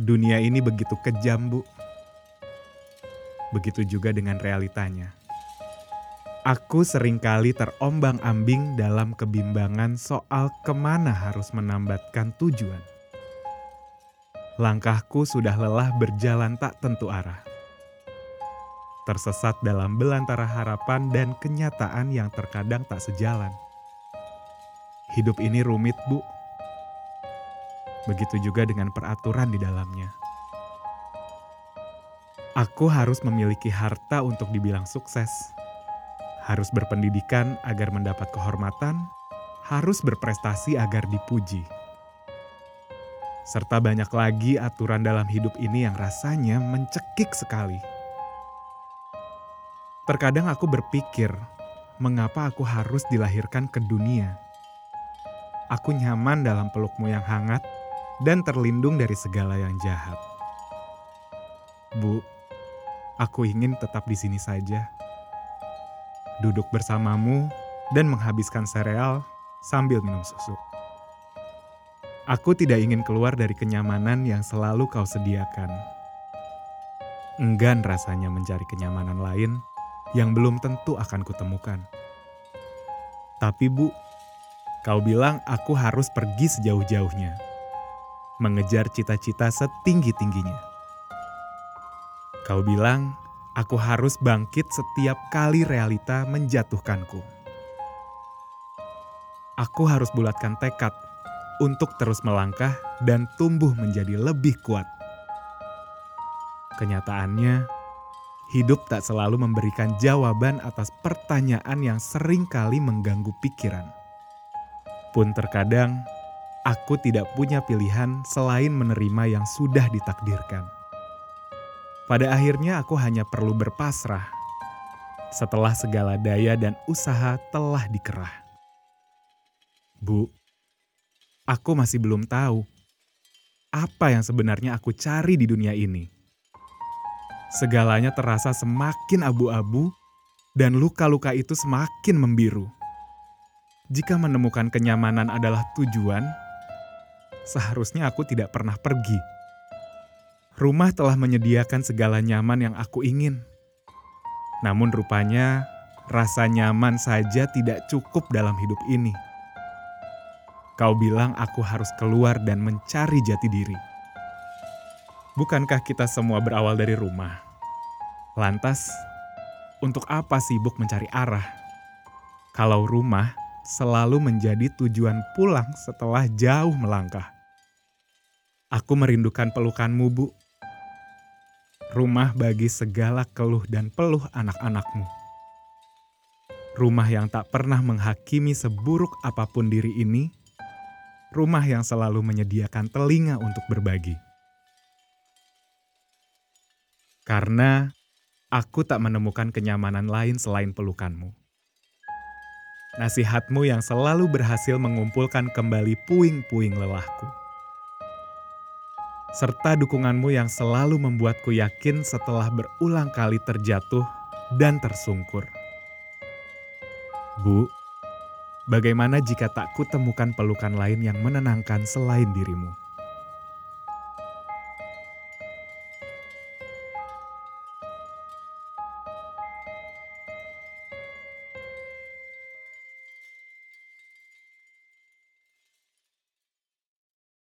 Dunia ini begitu kejam, Bu. Begitu juga dengan realitanya. Aku sering kali terombang-ambing dalam kebimbangan soal ke mana harus menambatkan tujuan. Langkahku sudah lelah berjalan tak tentu arah. Tersesat dalam belantara harapan dan kenyataan yang terkadang tak sejalan. Hidup ini rumit, Bu. Begitu juga dengan peraturan di dalamnya. Aku harus memiliki harta untuk dibilang sukses harus berpendidikan agar mendapat kehormatan, harus berprestasi agar dipuji. Serta banyak lagi aturan dalam hidup ini yang rasanya mencekik sekali. Terkadang aku berpikir, mengapa aku harus dilahirkan ke dunia? Aku nyaman dalam pelukmu yang hangat dan terlindung dari segala yang jahat. Bu, aku ingin tetap di sini saja duduk bersamamu, dan menghabiskan sereal sambil minum susu. Aku tidak ingin keluar dari kenyamanan yang selalu kau sediakan. Enggan rasanya mencari kenyamanan lain yang belum tentu akan kutemukan. Tapi Bu, kau bilang aku harus pergi sejauh-jauhnya. Mengejar cita-cita setinggi-tingginya. Kau bilang Aku harus bangkit setiap kali realita menjatuhkanku. Aku harus bulatkan tekad untuk terus melangkah dan tumbuh menjadi lebih kuat. Kenyataannya, hidup tak selalu memberikan jawaban atas pertanyaan yang sering kali mengganggu pikiran. Pun terkadang, aku tidak punya pilihan selain menerima yang sudah ditakdirkan. Pada akhirnya aku hanya perlu berpasrah setelah segala daya dan usaha telah dikerah. Bu, aku masih belum tahu apa yang sebenarnya aku cari di dunia ini. Segalanya terasa semakin abu-abu dan luka-luka itu semakin membiru. Jika menemukan kenyamanan adalah tujuan, seharusnya aku tidak pernah pergi Rumah telah menyediakan segala nyaman yang aku ingin. Namun rupanya rasa nyaman saja tidak cukup dalam hidup ini. Kau bilang aku harus keluar dan mencari jati diri. Bukankah kita semua berawal dari rumah? Lantas, untuk apa sibuk mencari arah? Kalau rumah selalu menjadi tujuan pulang setelah jauh melangkah. Aku merindukan pelukanmu, Bu rumah bagi segala keluh dan peluh anak-anakmu. Rumah yang tak pernah menghakimi seburuk apa pun diri ini, rumah yang selalu menyediakan telinga untuk berbagi. Karena aku tak menemukan kenyamanan lain selain pelukanmu. Nasihatmu yang selalu berhasil mengumpulkan kembali puing-puing lelahku serta dukunganmu yang selalu membuatku yakin setelah berulang kali terjatuh dan tersungkur. Bu, bagaimana jika tak kutemukan pelukan lain yang menenangkan selain dirimu?